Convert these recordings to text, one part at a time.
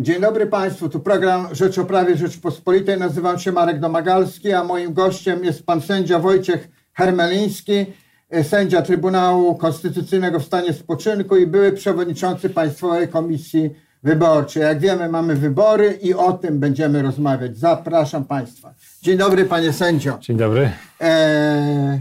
Dzień dobry Państwu, tu program Rzecz o Prawie Rzeczypospolitej. Nazywam się Marek Domagalski, a moim gościem jest pan sędzia Wojciech Hermeliński, e, sędzia Trybunału Konstytucyjnego w stanie spoczynku i były przewodniczący Państwowej Komisji Wyborczej. Jak wiemy, mamy wybory i o tym będziemy rozmawiać. Zapraszam Państwa. Dzień dobry, panie sędzio. Dzień dobry. E,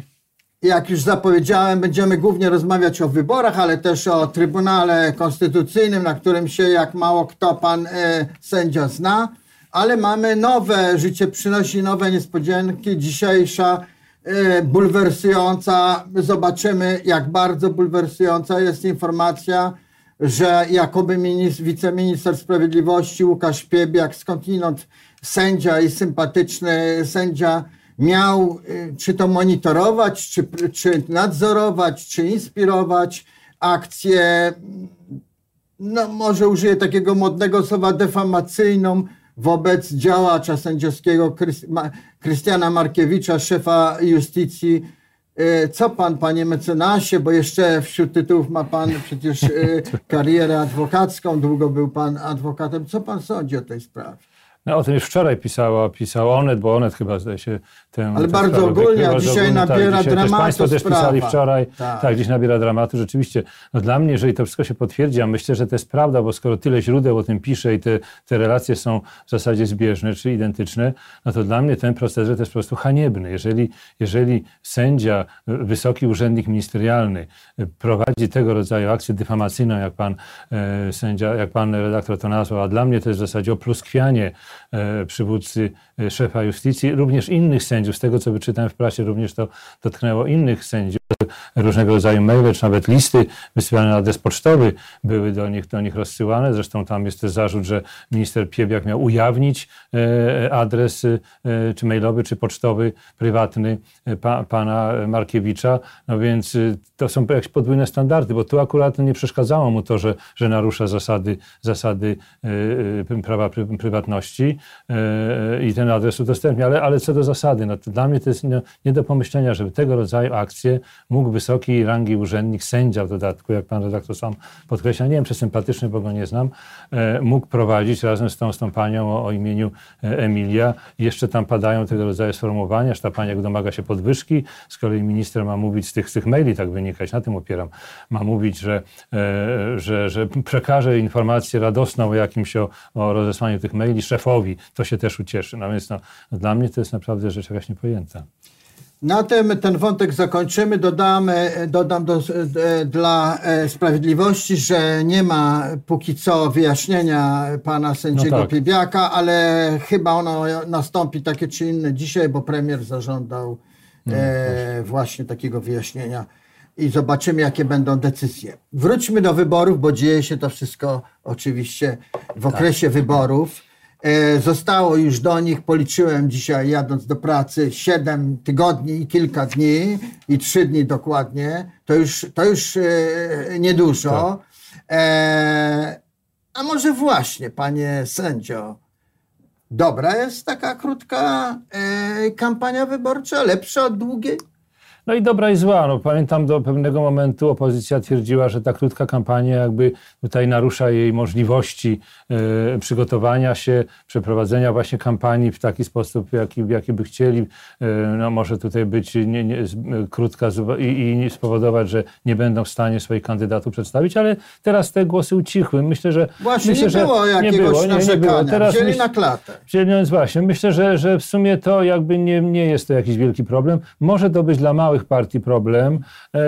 jak już zapowiedziałem, będziemy głównie rozmawiać o wyborach, ale też o Trybunale Konstytucyjnym, na którym się jak mało kto pan e, sędzia zna. Ale mamy nowe, życie przynosi nowe niespodzianki. Dzisiejsza e, bulwersująca, zobaczymy jak bardzo bulwersująca jest informacja, że jakoby minister, wiceminister sprawiedliwości Łukasz Piebiak, skądinąd sędzia i sympatyczny sędzia, miał y, czy to monitorować, czy, czy nadzorować, czy inspirować akcję, no może użyję takiego modnego słowa, defamacyjną wobec działacza sędziowskiego Krystiana Markiewicza, szefa justycji. Y, co pan, panie mecenasie, bo jeszcze wśród tytułów ma pan przecież y, karierę adwokacką, długo był pan adwokatem. Co pan sądzi o tej sprawie? No, o tym już wczoraj pisała, pisał Onet, bo Onet chyba zdaje się tę Ale bardzo ogólnie, a dzisiaj ogólnie, nabiera tak, dzisiaj dramatu też Państwo też pisali wczoraj, tak. tak, dziś nabiera dramatu. Rzeczywiście, no dla mnie, jeżeli to wszystko się potwierdzi, a myślę, że to jest prawda, bo skoro tyle źródeł o tym pisze i te, te relacje są w zasadzie zbieżne czy identyczne, no to dla mnie ten proceder to jest po prostu haniebny. Jeżeli, jeżeli sędzia, wysoki urzędnik ministerialny prowadzi tego rodzaju akcję dyfamacyjną, jak pan e, sędzia, jak pan redaktor to nazwał, a dla mnie to jest w zasadzie opluskwianie E, przywódcy e, szefa justicji, również innych sędziów. Z tego, co wyczytałem w prasie, również to dotknęło innych sędziów. Różnego rodzaju maile, czy nawet listy wysyłane na adres pocztowy były do nich, do nich rozsyłane. Zresztą tam jest też zarzut, że minister Piebiak miał ujawnić e, adres czy mailowy, czy pocztowy, prywatny pa, pana Markiewicza. No więc to są jakieś podwójne standardy, bo tu akurat nie przeszkadzało mu to, że, że narusza zasady, zasady prawa prywatności i ten adres udostępnia, ale, ale co do zasady, no to dla mnie to jest nie, do pomyślenia, żeby tego rodzaju akcje mógł wysokiej rangi urzędnik, sędzia w dodatku, jak pan redaktor sam podkreśla, nie wiem czy sympatyczny, bo go nie znam, e, mógł prowadzić razem z tą, z tą panią o, o imieniu e, Emilia. Jeszcze tam padają tego rodzaju sformułowania, że ta pani jak domaga się podwyżki, z kolei minister ma mówić z tych, z tych maili, tak wynikać, na tym opieram, ma mówić, że, e, że, że przekaże informację radosną o jakimś, o, o rozesłaniu tych maili szefowi, to się też ucieszy. No więc no, dla mnie to jest naprawdę rzecz jakaś niepojęta. Na tym ten wątek zakończymy. Dodamy, dodam do, e, dla e, sprawiedliwości, że nie ma póki co wyjaśnienia pana sędziego no tak. Piebiaka, ale chyba ono nastąpi takie czy inne dzisiaj, bo premier zażądał no, e, właśnie takiego wyjaśnienia i zobaczymy, jakie będą decyzje. Wróćmy do wyborów, bo dzieje się to wszystko oczywiście w okresie tak. wyborów. E, zostało już do nich, policzyłem dzisiaj jadąc do pracy, 7 tygodni i kilka dni i 3 dni dokładnie. To już, to już e, niedużo. Tak. E, a może właśnie, panie sędzio, dobra jest taka krótka kampania wyborcza, lepsza od długiej? No i dobra i zła. No, pamiętam do pewnego momentu opozycja twierdziła, że ta krótka kampania jakby tutaj narusza jej możliwości e, przygotowania się, przeprowadzenia właśnie kampanii w taki sposób, jaki, jaki by chcieli. E, no, może tutaj być nie, nie, krótka i, i spowodować, że nie będą w stanie swoich kandydatów przedstawić, ale teraz te głosy ucichły. Myślę, że... Właśnie myślę, nie było jakiegoś nie było, nie, nie było. Teraz wzięli myśl, na klatę. Wzięli, no właśnie, myślę, że, że w sumie to jakby nie, nie jest to jakiś wielki problem. Może to być dla małych małych partii problem. E,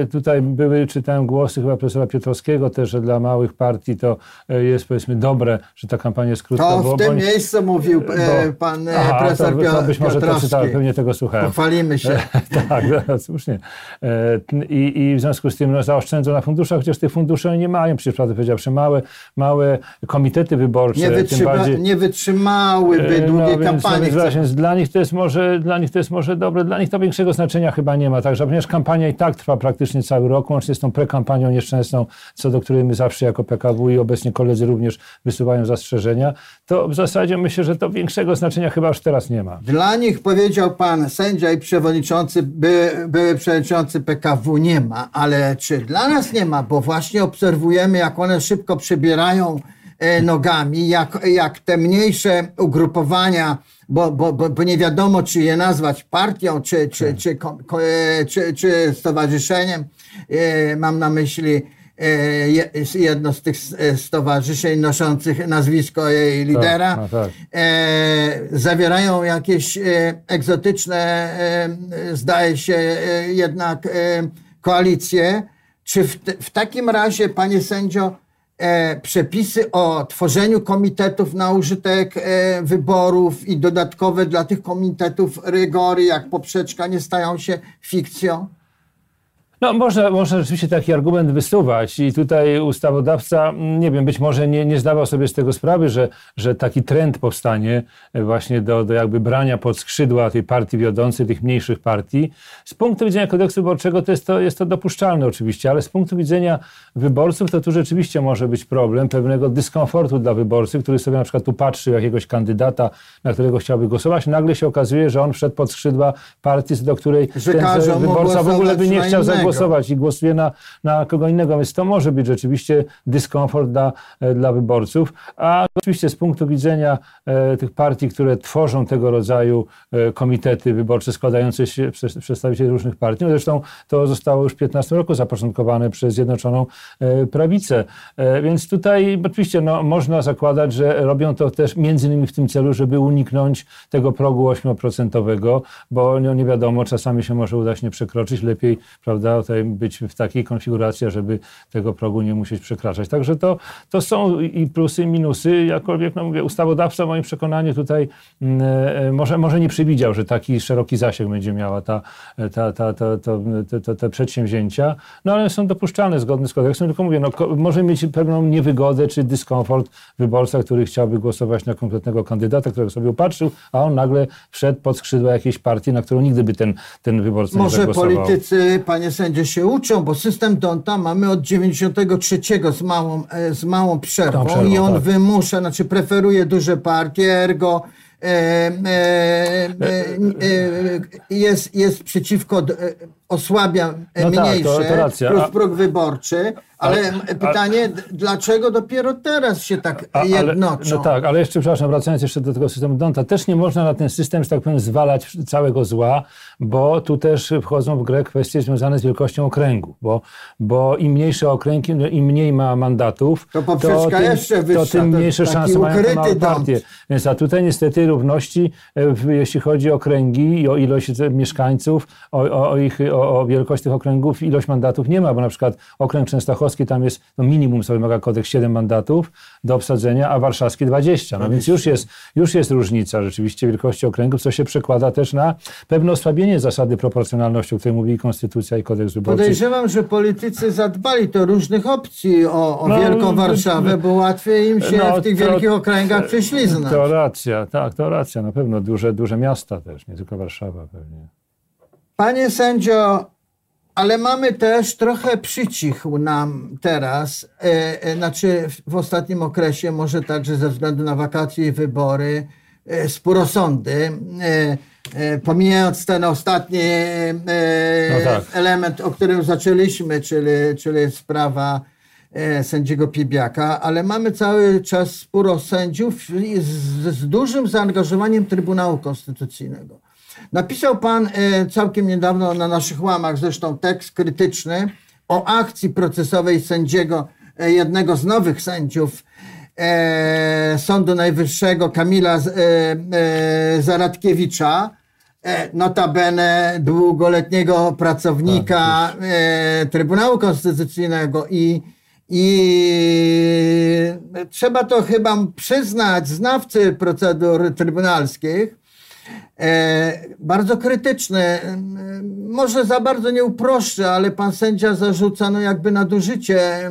e, tutaj były, czytałem głosy chyba profesora Piotrowskiego też, że dla małych partii to e, jest powiedzmy dobre, że ta kampania jest krótka. To w bo, tym bo, miejscu mówił bo, pan aha, profesor to, to być może to czytałem, pewnie tego słuchałem. Pochwalimy się. tak, no, słusznie. I, I w związku z tym no, zaoszczędzą na funduszach, chociaż te fundusze nie mają, przecież prawdę powiedziawszy, małe, małe komitety wyborcze. Nie, wytrzyma, bardziej, nie wytrzymałyby długiej no, kampanii. Więc, więc dla nich to jest może, dla nich to jest może dobre, dla nich to większego znaczenia chyba nie ma. Także ponieważ kampania i tak trwa praktycznie cały rok, łącznie z tą prekampanią nieszczęsną, co do której my zawsze jako PKW i obecnie koledzy również wysuwają zastrzeżenia, to w zasadzie myślę, że to większego znaczenia chyba już teraz nie ma. Dla nich powiedział pan sędzia i przewodniczący, by, były przewodniczący PKW nie ma, ale czy dla nas nie ma, bo właśnie obserwujemy, jak one szybko przebierają e, nogami, jak, jak te mniejsze ugrupowania, bo, bo, bo, bo nie wiadomo, czy je nazwać partią, czy, czy, czy, czy, czy, czy stowarzyszeniem. Mam na myśli jedno z tych stowarzyszeń noszących nazwisko jej tak, lidera, tak, no tak. zawierają jakieś egzotyczne, zdaje się jednak koalicje. Czy w, w takim razie, panie sędzio, e, przepisy o tworzeniu komitetów na użytek e, wyborów i dodatkowe dla tych komitetów rygory, jak poprzeczka, nie stają się fikcją? No, można, można rzeczywiście taki argument wysuwać. I tutaj ustawodawca, nie wiem, być może nie, nie zdawał sobie z tego sprawy, że, że taki trend powstanie właśnie do, do jakby brania pod skrzydła tej partii wiodącej, tych mniejszych partii. Z punktu widzenia kodeksu wyborczego to jest to, jest to dopuszczalne oczywiście, ale z punktu widzenia wyborców to tu rzeczywiście może być problem pewnego dyskomfortu dla wyborcy, który sobie na przykład tu patrzy jakiegoś kandydata, na którego chciałby głosować, nagle się okazuje, że on wszedł pod skrzydła partii, do której że ten wyborca w ogóle by nie chciał zagłosować głosować i głosuje na, na kogo innego, więc to może być rzeczywiście dyskomfort dla, e, dla wyborców. A oczywiście z punktu widzenia e, tych partii, które tworzą tego rodzaju e, komitety wyborcze składające się z przedstawicieli różnych partii, no zresztą to zostało już w 15 roku zapoczątkowane przez Zjednoczoną Prawicę. Więc tutaj oczywiście no, można zakładać, że robią to też między innymi w tym celu, żeby uniknąć tego progu 8%, bo no, nie wiadomo, czasami się może udać nie przekroczyć, lepiej, prawda, tutaj być w takiej konfiguracji, żeby tego progu nie musieć przekraczać. Także to, to są i plusy, i minusy. Jakkolwiek, no mówię, ustawodawca w moim przekonaniu tutaj mm, e, może, może nie przewidział, że taki szeroki zasięg będzie miała ta, ta, ta, ta, te, te przedsięwzięcia, no ale są dopuszczalne zgodne z kodeksem, tylko mówię, no, może mieć pewną niewygodę czy dyskomfort wyborca, który chciałby głosować na konkretnego kandydata, którego sobie upatrzył, a on nagle wszedł pod skrzydła jakiejś partii, na którą nigdy by ten, ten wyborca może nie zagłosował. Może politycy, panie sędzio, gdzie się uczą, bo system Donta mamy od 93 z małą, e, z małą przerwą, przerwą i on tak. wymusza, znaczy preferuje duże partie, ergo e, e, e, jest, jest przeciwko, osłabia no mniejsze, tak, to, to plus próg wyborczy, ale a, pytanie, a, dlaczego dopiero teraz się tak a, jednoczą? no tak, ale jeszcze, przepraszam, wracając jeszcze do tego systemu Donta, też nie można na ten system, że tak powiem, zwalać całego zła, bo tu też wchodzą w grę kwestie związane z wielkością okręgu, bo, bo im mniejsze okręgi, no, im mniej ma mandatów, to, to, tym, jeszcze wyższa, to tym mniejsze to szanse mają na małe partie. Więc a tutaj niestety równości, e, jeśli chodzi o okręgi i o ilość mieszkańców, o, o, o ich, o, o wielkość tych okręgów, ilość mandatów nie ma, bo na przykład okręg Częstochowski tam jest, no minimum sobie wymaga kodeks 7 mandatów do obsadzenia, a warszawski 20. No więc już jest, już jest różnica rzeczywiście wielkości okręgów, co się przekłada też na pewne osłabienie nie zasady proporcjonalności, o której mówi Konstytucja i Kodeks Wyborczy. Podejrzewam, że politycy zadbali do różnych opcji o, o no, Wielką Warszawę, bo łatwiej im się no, w tych to, wielkich okręgach prześliznąć. To racja, tak, to racja, na pewno duże, duże miasta też, nie tylko Warszawa pewnie. Panie sędzio, ale mamy też trochę przycichł nam teraz, e, e, znaczy w, w ostatnim okresie, może także ze względu na wakacje i wybory, e, spórosądy. E, E, pomijając ten ostatni e, no tak. element, o którym zaczęliśmy, czyli, czyli sprawa e, sędziego Piebiaka, ale mamy cały czas sporo sędziów z, z dużym zaangażowaniem Trybunału Konstytucyjnego. Napisał pan całkiem niedawno na naszych łamach zresztą tekst krytyczny o akcji procesowej sędziego, jednego z nowych sędziów Sądu Najwyższego, Kamila Zaradkiewicza, E, notabene długoletniego pracownika tak, e, Trybunału Konstytucyjnego i, i trzeba to chyba przyznać znawcy procedur trybunalskich, e, bardzo krytyczny. Może za bardzo nie uproszczę, ale pan sędzia zarzuca no jakby nadużycie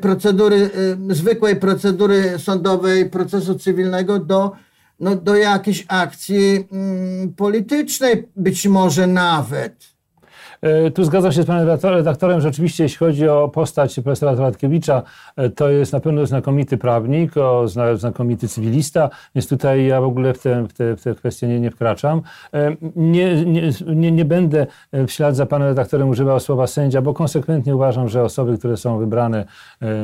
procedury, zwykłej procedury sądowej procesu cywilnego do no, do jakiejś akcji mm, politycznej, być może nawet. E, tu zgadzam się z panem redaktorem, że oczywiście jeśli chodzi o postać profesora Radkiewicza, e, to jest na pewno znakomity prawnik, znakomity cywilista, więc tutaj ja w ogóle w te, w te, w te kwestie nie, nie wkraczam. E, nie, nie, nie, nie będę w ślad za panem redaktorem używał słowa sędzia, bo konsekwentnie uważam, że osoby, które są wybrane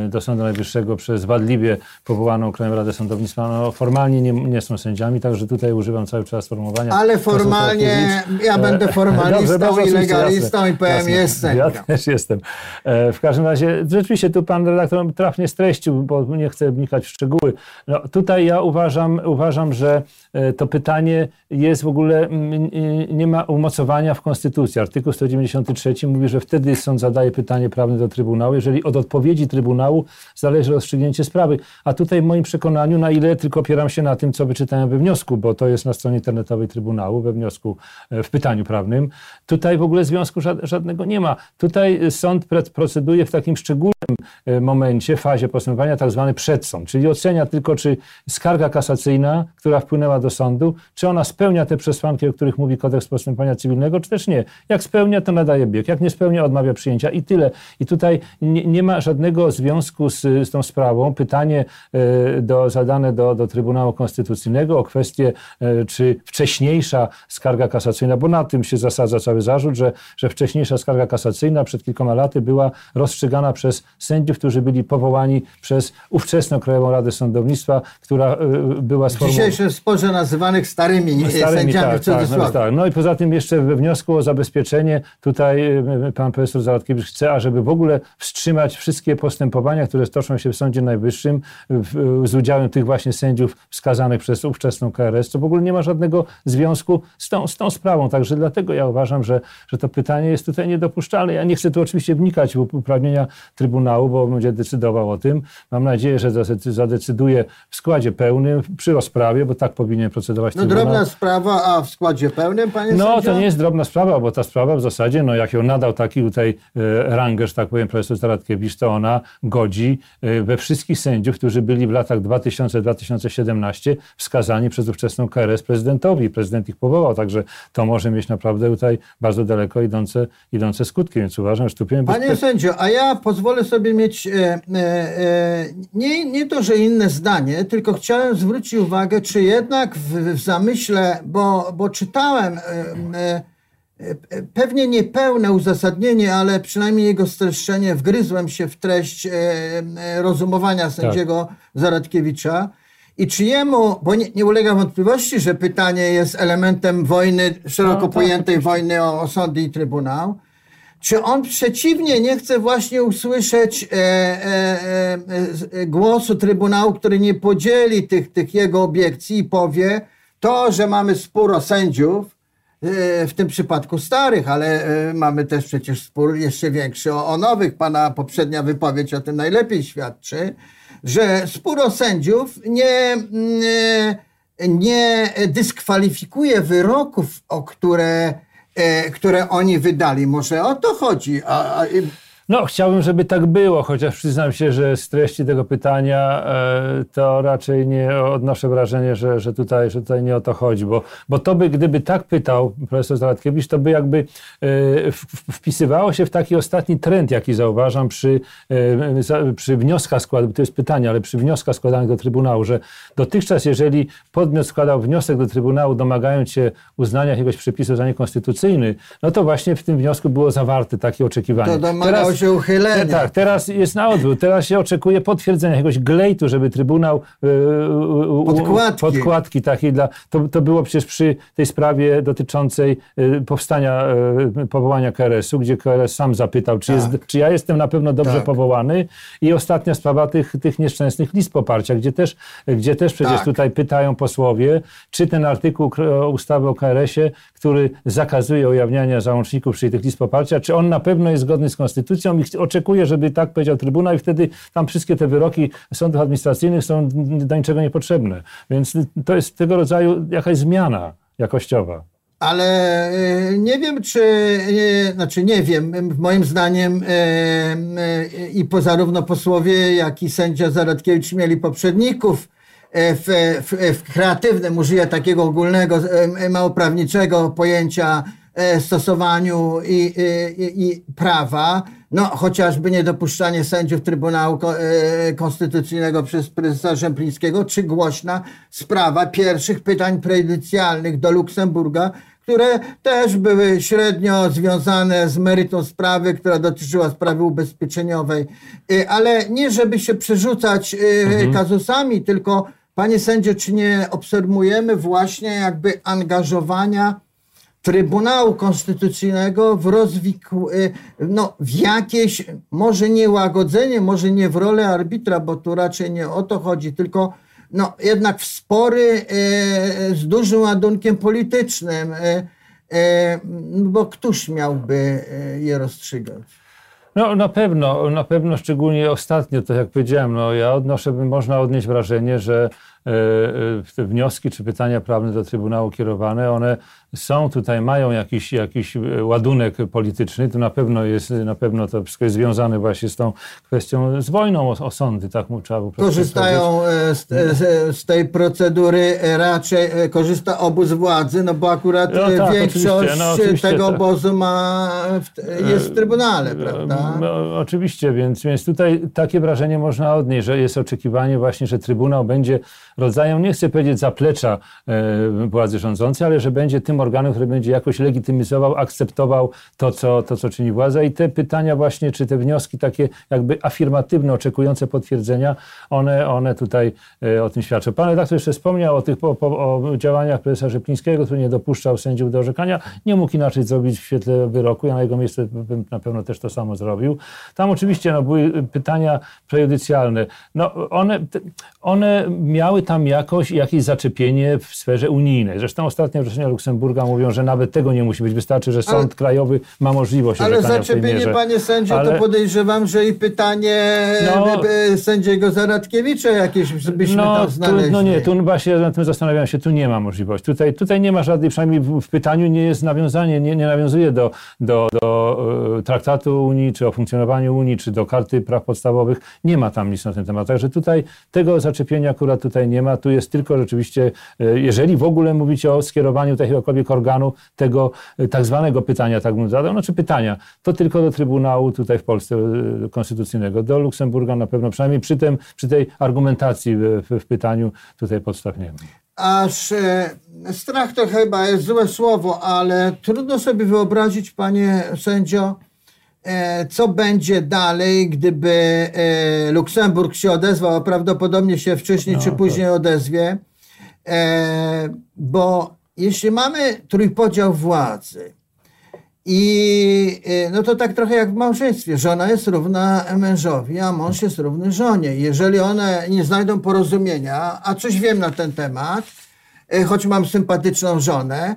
do Sądu Najwyższego przez wadliwie powołaną Krajową Radę Sądownictwa, no, formalnie nie, nie są sędziami, także tutaj używam cały czas sformułowania. Ale formalnie, ja będę formalistą Dobrze, i legalistą i powiem, jest sędzią. Ja też jestem. E, w każdym razie, rzeczywiście tu pan redaktor trafnie streścił, bo nie chcę wnikać w szczegóły. No, tutaj ja uważam, uważam, że e, to pytanie jest w ogóle, nie ma umocowania w Konstytucji. Artykuł 193 mówi, że wtedy sąd zadaje pytanie prawne do Trybunału, jeżeli od odpowiedzi Trybunału zależy rozstrzygnięcie sprawy. A tutaj w moim przekonaniu, na ile tylko opieram się na tym, co wyczytałem we wniosku, bo to jest na stronie internetowej Trybunału, we wniosku, e, w pytaniu prawnym, tutaj w ogóle związku żadnego nie ma. Tutaj sąd proceduje w takim szczególnym e, momencie, fazie postępowania, tak zwany przedsąd, czyli ocenia tylko, czy skarga kasacyjna, która wpłynęła do sądu, czy ona spełnia te przesłanki, o których mówi kodeks postępowania cywilnego, czy też nie. Jak spełnia, to nadaje bieg. Jak nie spełnia, odmawia przyjęcia i tyle. I tutaj nie, nie ma żadnego związku z, z tą sprawą. Pytanie e, do, zadane do, do Trybunału Konstytucyjnego o kwestię, czy wcześniejsza skarga kasacyjna, bo na tym się zasadza cały zarzut, że, że wcześniejsza skarga kasacyjna przed kilkoma laty była rozstrzygana przez sędziów, którzy byli powołani przez ówczesną Krajową Radę Sądownictwa, która e, była sformułowana. W dzisiejszym sporze nazywanych starymi, starymi sędziami tak, tak, no, tak. no i poza tym jeszcze we wniosku o zabezpieczenie tutaj pan profesor Zaradkiewicz chce, ażeby w ogóle wstrzymać wszystkie postępowania, które toczą się w Sądzie Najwyższym w, z udziałem tych właśnie sędziów wskazanych przez ówczesną KRS, co w ogóle nie ma żadnego związku z tą, z tą sprawą. Także dlatego ja uważam, że, że to pytanie jest tutaj niedopuszczalne. Ja nie chcę tu oczywiście wnikać w uprawnienia Trybunału, bo będzie decydował o tym. Mam nadzieję, że zadecyduje w składzie pełnym przy rozprawie, bo tak powinien procedować no, Trybunał. drobna sprawa, a w składzie pełnym, panie No, to nie jest drobna sprawa, bo ta sprawa w zasadzie, no jak ją nadał taki tutaj e, rangę, że tak powiem, profesor Zaradkiewicz, to ona godzi e, we wszystkich sędziów, którzy byli w latach 2000-2017 wskazani przez ówczesną KRS prezydentowi. Prezydent ich powołał, także to może mieć naprawdę tutaj bardzo daleko idące, idące skutki, więc uważam, że tu Panie bez... sędzio, a ja pozwolę sobie mieć e, e, e, nie, nie to, że inne zdanie, tylko chciałem zwrócić uwagę, czy jednak w, w zamyśle, bo, bo czytałem e, e, e, pewnie niepełne uzasadnienie, ale przynajmniej jego streszczenie, wgryzłem się w treść rozumowania sędziego tak. Zaradkiewicza. I czyjemu, bo nie, nie, ulega wątpliwości, że pytanie jest elementem wojny, szeroko no, tak, pojętej wojny o, o sądy i trybunał, czy on przeciwnie nie chce właśnie usłyszeć e, e, e, głosu Trybunału, który nie podzieli tych, tych jego obiekcji i powie, to, że mamy spór o sędziów, e, w tym przypadku starych, ale e, mamy też przecież spór jeszcze większy o, o nowych. Pana poprzednia wypowiedź o tym najlepiej świadczy, że spór o sędziów nie, nie dyskwalifikuje wyroków, o które E, które oni wydali. Może o to chodzi. A, a, no, chciałbym, żeby tak było, chociaż przyznam się, że z treści tego pytania e, to raczej nie odnoszę wrażenie, że, że, tutaj, że tutaj nie o to chodzi, bo, bo to by, gdyby tak pytał profesor Zaradkiewicz, to by jakby e, wpisywało się w taki ostatni trend, jaki zauważam przy, e, przy wnioskach składanych, to jest pytanie, ale przy wnioskach składanych do Trybunału, że dotychczas, jeżeli podmiot składał wniosek do Trybunału, domagając się uznania jakiegoś przepisu za niekonstytucyjny, no to właśnie w tym wniosku było zawarte takie oczekiwanie. To Się uchylenia. Tak, teraz jest na odwrót. Teraz się oczekuje potwierdzenia jakiegoś glejtu, żeby Trybunał yy, podkładki, podkładki takiej dla... To, to było przecież przy tej sprawie dotyczącej powstania, powołania KRS-u, gdzie KRS sam zapytał, czy, tak. jest, czy ja jestem na pewno dobrze tak. powołany i ostatnia sprawa tych, tych nieszczęsnych list poparcia, gdzie też, gdzie też przecież tak. tutaj pytają posłowie, czy ten artykuł ustawy o KRS-ie, który zakazuje ujawniania załączników, czyli tych list poparcia, czy on na pewno jest zgodny z konstytucją i oczekuje, żeby tak powiedział Trybunał i wtedy tam wszystkie te wyroki sądów administracyjnych są do niczego niepotrzebne. Więc to jest tego rodzaju jakaś zmiana jakościowa. Ale y, nie wiem, czy, y, znaczy nie wiem, moim zdaniem y, i po zarówno posłowie, jak i sędzia Zaradkiewicz mieli poprzedników w, w, w kreatywnym, użyję takiego ogólnego, małoprawniczego pojęcia stosowaniu i, i, i prawa, no chociażby niedopuszczanie sędziów Trybunału Konstytucyjnego przez prezesa Rzeplińskiego, czy głośna sprawa pierwszych pytań prejudycjalnych do Luksemburga, które też były średnio związane z meritum sprawy, która dotyczyła sprawy ubezpieczeniowej. Y, ale nie, żeby się przerzucać y, mhm. kazusami, tylko panie sędzie, czy nie obserwujemy właśnie jakby angażowania Trybunału Konstytucyjnego w rozwikł, y, no, w jakieś, może nie łagodzenie, może nie w rolę arbitra, bo tu raczej nie o to chodzi, tylko no, jednak w spory e, z dużym ładunkiem politycznym, e, e, bo któż miałby je rozstrzygać? No na pewno, na pewno szczególnie ostatnio, to jak powiedziałem, no ja odnoszę, można odnieść wrażenie, że te wnioski czy pytania prawne do Trybunału kierowane, one są tutaj, mają jakiś, jakiś e, ładunek polityczny, to na pewno jest, na pewno to wszystko jest związane właśnie z tą kwestią, z wojną o, o sądy, tak mu trzeba Korzystają e, z, z, z, tej procedury e, raczej, korzysta obóz władzy, no bo akurat no tak, większość no, tego tak. obozu ma, jest w Trybunale, prawda? No, oczywiście, więc, więc tutaj takie wrażenie można odnieść, że jest oczekiwanie właśnie, że Trybunał będzie rodzajem, nie chcę powiedzieć zaplecza władzy rządzącej, ale że będzie tym organu, który będzie jakoś legitymizował, akceptował to co, to, co czyni władza. I te pytania właśnie, czy te wnioski takie jakby afirmatywne, oczekujące potwierdzenia, one, one tutaj e, o tym świadczą. Pan redaktor jeszcze wspomniał o tych po, o działaniach prezesa Rzeplińskiego, który nie dopuszczał sędziów do orzekania. Nie mógł inaczej zrobić w świetle wyroku. Ja na jego miejsce bym na pewno też to samo zrobił. Tam oczywiście no, były pytania prejudycjalne. No, one, one miały tam jakoś, jakieś zaczepienie w sferze unijnej. Zresztą ostatnie orzeczenia Luksemburga mówią, że nawet tego nie musi być. Wystarczy, że sąd ale, krajowy ma możliwość Ale zaczepienie, panie sędzio, ale, to podejrzewam, że i pytanie no, sędziego Zaradkiewicza jakieś byśmy no, tam znaleźli. Tu, no nie, tu właśnie na tym zastanawiam się, tu nie ma możliwości. Tutaj, tutaj nie ma żadnej, przynajmniej w, w pytaniu nie jest nawiązanie, nie, nie nawiązuje do, do, do e, traktatu Unii, czy o funkcjonowaniu Unii, czy do karty praw podstawowych. Nie ma tam nic na ten temat. Także tutaj tego zaczepienia akurat tutaj nie ma. Tu jest tylko rzeczywiście, e, jeżeli w ogóle mówicie o skierowaniu jakiegokolwiek organu tego e, tak zwanego pytania, tak bym zadał, znaczy pytania, to tylko do Trybunału tutaj w Polsce e, Konstytucyjnego, do Luksemburga na pewno, przynajmniej przy, tym, przy tej argumentacji w, w pytaniu tutaj podstaw nie ma. Aż e, strach to chyba jest złe słowo, ale trudno sobie wyobrazić, panie sędzio, co będzie dalej, gdyby e, Luksemburg się odezwał, a prawdopodobnie się wcześniej no, czy później odezwie, e, bo jeśli mamy trójpodział władzy i no to tak trochę jak w małżeństwie, żona jest równa mężowi, a mąż jest równy żonie. Jeżeli one nie znajdą porozumienia, a coś wiem na ten temat, choć mam sympatyczną żonę,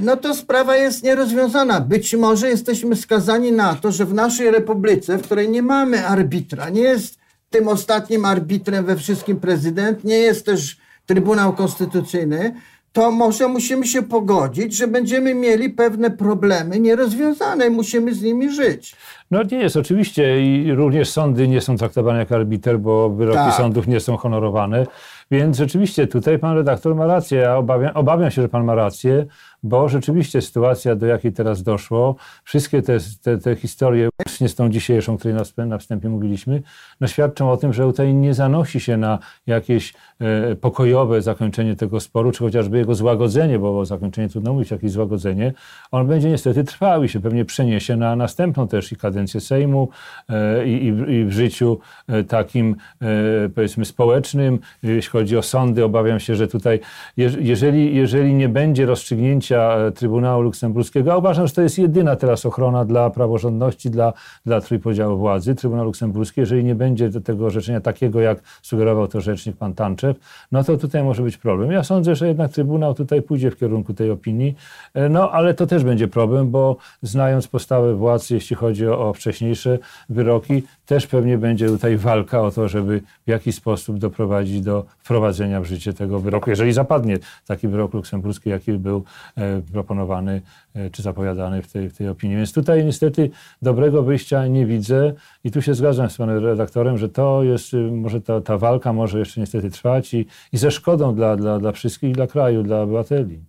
no to sprawa jest nierozwiązana. Być może jesteśmy skazani na to, że w naszej republice, w której nie mamy arbitra, nie jest tym ostatnim arbitrem we wszystkim prezydent, nie jest też Trybunał Konstytucyjny, to może musimy się pogodzić, że będziemy mieli pewne problemy nierozwiązane, musimy z nimi żyć. No nie jest, oczywiście i również sądy nie są traktowane jak arbiter, bo wyroki tak. sądów nie są honorowane, więc rzeczywiście tutaj pan redaktor ma rację, ja obawiam, obawiam się, że pan ma rację, bo rzeczywiście sytuacja, do jakiej teraz doszło, wszystkie te, te, te historie, łącznie z tą dzisiejszą, o której na, na wstępie mówiliśmy, no świadczą o tym, że tutaj nie zanosi się na jakieś e, pokojowe zakończenie tego sporu, czy chociażby jego złagodzenie, bo o zakończenie trudno mówić, jakieś złagodzenie. On będzie niestety trwał i się pewnie przeniesie na następną też i kadencję Sejmu e, i, i, w życiu e, takim, e, powiedzmy, społecznym. Jeśli chodzi o sądy, obawiam się, że tutaj, jeżeli, jeżeli nie będzie rozstrzygnięcia E, Trybunału Luksemburskiego. A uważam, że to jest jedyna teraz ochrona dla praworządności, dla, dla trójpodziału władzy. Trybunał Luksemburski, jeżeli nie będzie tego orzeczenia takiego, jak sugerował to rzecznik pan Tanczew, no to tutaj może być problem. Ja sądzę, że jednak Trybunał tutaj pójdzie w kierunku tej opinii, e, no ale to też będzie problem, bo znając postawę władz, jeśli chodzi o wcześniejsze wyroki, też pewnie będzie tutaj walka o to, żeby w jakiś sposób doprowadzić do wprowadzenia w życie tego wyroku, jeżeli zapadnie taki wyrok luksemburski, jaki był e, proponowany e, czy zapowiadany w tej, w tej opinii. Więc tutaj niestety dobrego wyjścia nie widzę i tu się zgadzam z panem redaktorem, że to jest, y, może ta, ta walka może jeszcze niestety trwać i, i ze szkodą dla, dla, dla wszystkich, dla kraju, dla obywateli.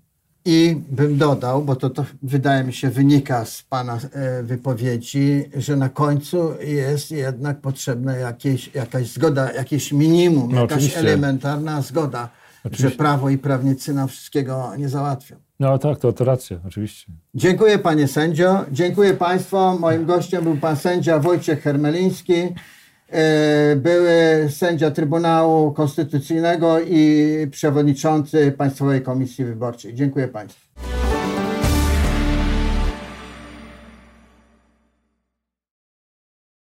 I bym dodał, bo to, to wydaje mi się wynika z Pana e, wypowiedzi, że na końcu jest jednak potrzebna jakieś, jakaś zgoda, jakieś minimum, No, jakaś oczywiście. elementarna zgoda, że prawo i prawnicy nam wszystkiego nie załatwią. No tak, to, to racja, oczywiście. Dziękuję panie sędzio, dziękuję państwu. Moim gościem był pan sędzia Wojciech Hermeliński, były sędzia Trybunału Konstytucyjnego i przewodniczący Państwowej Komisji Wyborczej. Dziękuję państwu.